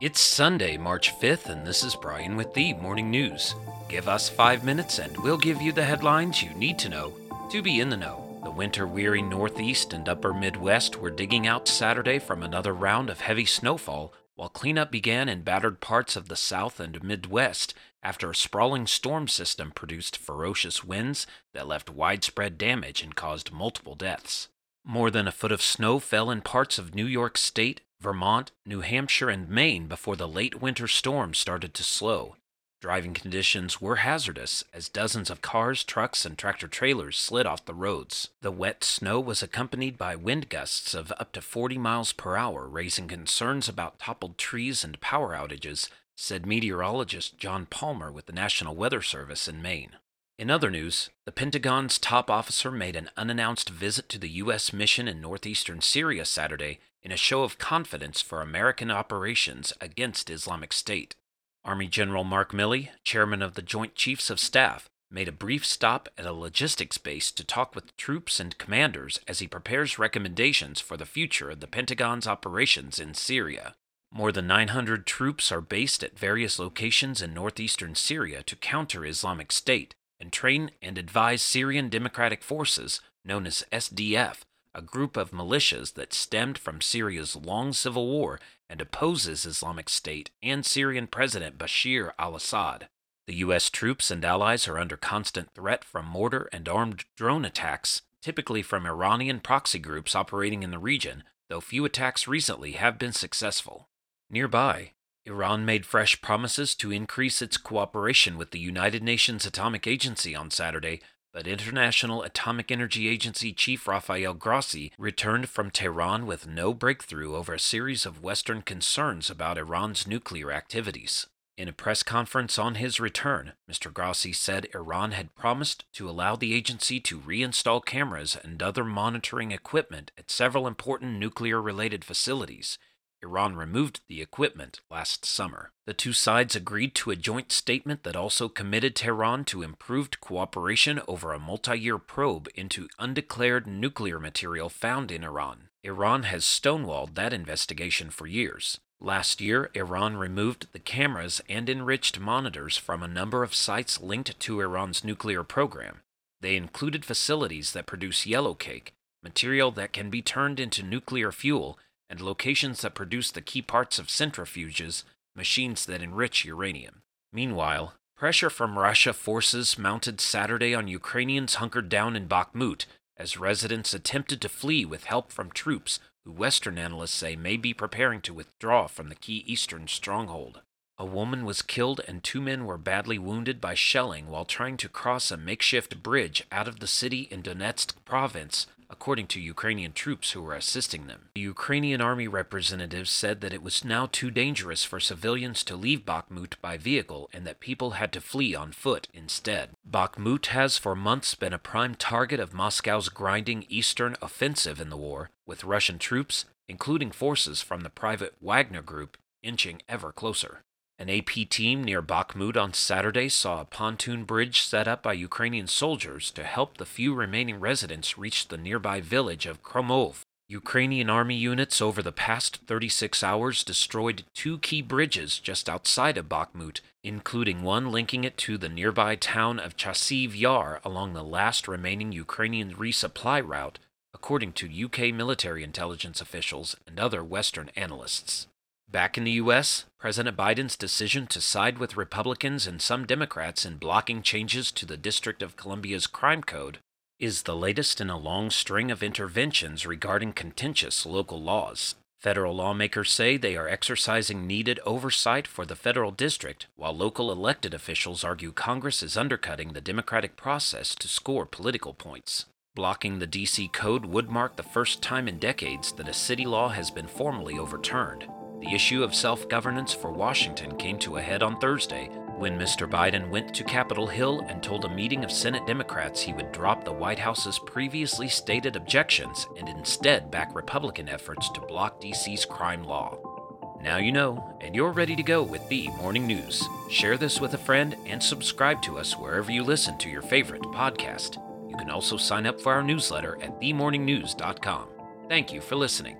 It's Sunday, March 5th, and this is Brian with the Morning News. Give us five minutes and we'll give you the headlines you need to know to be in the know. The winter weary Northeast and Upper Midwest were digging out Saturday from another round of heavy snowfall, while cleanup began in battered parts of the South and Midwest after a sprawling storm system produced ferocious winds that left widespread damage and caused multiple deaths. More than a foot of snow fell in parts of New York State, Vermont, New Hampshire, and Maine before the late winter storm started to slow. Driving conditions were hazardous as dozens of cars, trucks, and tractor trailers slid off the roads. The wet snow was accompanied by wind gusts of up to 40 miles per hour, raising concerns about toppled trees and power outages, said meteorologist John Palmer with the National Weather Service in Maine. In other news, the Pentagon's top officer made an unannounced visit to the U.S. mission in northeastern Syria Saturday in a show of confidence for American operations against Islamic State. Army General Mark Milley, chairman of the Joint Chiefs of Staff, made a brief stop at a logistics base to talk with troops and commanders as he prepares recommendations for the future of the Pentagon's operations in Syria. More than 900 troops are based at various locations in northeastern Syria to counter Islamic State and train and advise Syrian Democratic Forces, known as SDF, a group of militias that stemmed from Syria's long civil war and opposes Islamic State and Syrian President Bashar al Assad. The U.S. troops and allies are under constant threat from mortar and armed drone attacks, typically from Iranian proxy groups operating in the region, though few attacks recently have been successful. Nearby, Iran made fresh promises to increase its cooperation with the United Nations Atomic Agency on Saturday, but International Atomic Energy Agency Chief Rafael Grossi returned from Tehran with no breakthrough over a series of Western concerns about Iran's nuclear activities. In a press conference on his return, Mr. Grossi said Iran had promised to allow the agency to reinstall cameras and other monitoring equipment at several important nuclear related facilities Iran removed the equipment last summer. The two sides agreed to a joint statement that also committed Tehran to improved cooperation over a multi year probe into undeclared nuclear material found in Iran. Iran has stonewalled that investigation for years. Last year, Iran removed the cameras and enriched monitors from a number of sites linked to Iran's nuclear program. They included facilities that produce yellow cake, material that can be turned into nuclear fuel and locations that produce the key parts of centrifuges, machines that enrich uranium. Meanwhile, pressure from Russia forces mounted Saturday on Ukrainians hunkered down in Bakhmut as residents attempted to flee with help from troops who Western analysts say may be preparing to withdraw from the key eastern stronghold. A woman was killed and two men were badly wounded by shelling while trying to cross a makeshift bridge out of the city in Donetsk province according to Ukrainian troops who were assisting them. The Ukrainian army representatives said that it was now too dangerous for civilians to leave Bakhmut by vehicle and that people had to flee on foot instead. Bakhmut has for months been a prime target of Moscow's grinding eastern offensive in the war, with Russian troops, including forces from the private Wagner group, inching ever closer. An AP team near Bakhmut on Saturday saw a pontoon bridge set up by Ukrainian soldiers to help the few remaining residents reach the nearby village of Kromov. Ukrainian army units over the past 36 hours destroyed two key bridges just outside of Bakhmut, including one linking it to the nearby town of Chasiv Yar along the last remaining Ukrainian resupply route, according to UK military intelligence officials and other Western analysts. Back in the U.S., President Biden's decision to side with Republicans and some Democrats in blocking changes to the District of Columbia's crime code is the latest in a long string of interventions regarding contentious local laws. Federal lawmakers say they are exercising needed oversight for the federal district, while local elected officials argue Congress is undercutting the democratic process to score political points. Blocking the DC code would mark the first time in decades that a city law has been formally overturned. The issue of self governance for Washington came to a head on Thursday when Mr. Biden went to Capitol Hill and told a meeting of Senate Democrats he would drop the White House's previously stated objections and instead back Republican efforts to block DC's crime law. Now you know, and you're ready to go with the morning news. Share this with a friend and subscribe to us wherever you listen to your favorite podcast. You can also sign up for our newsletter at themorningnews.com. Thank you for listening.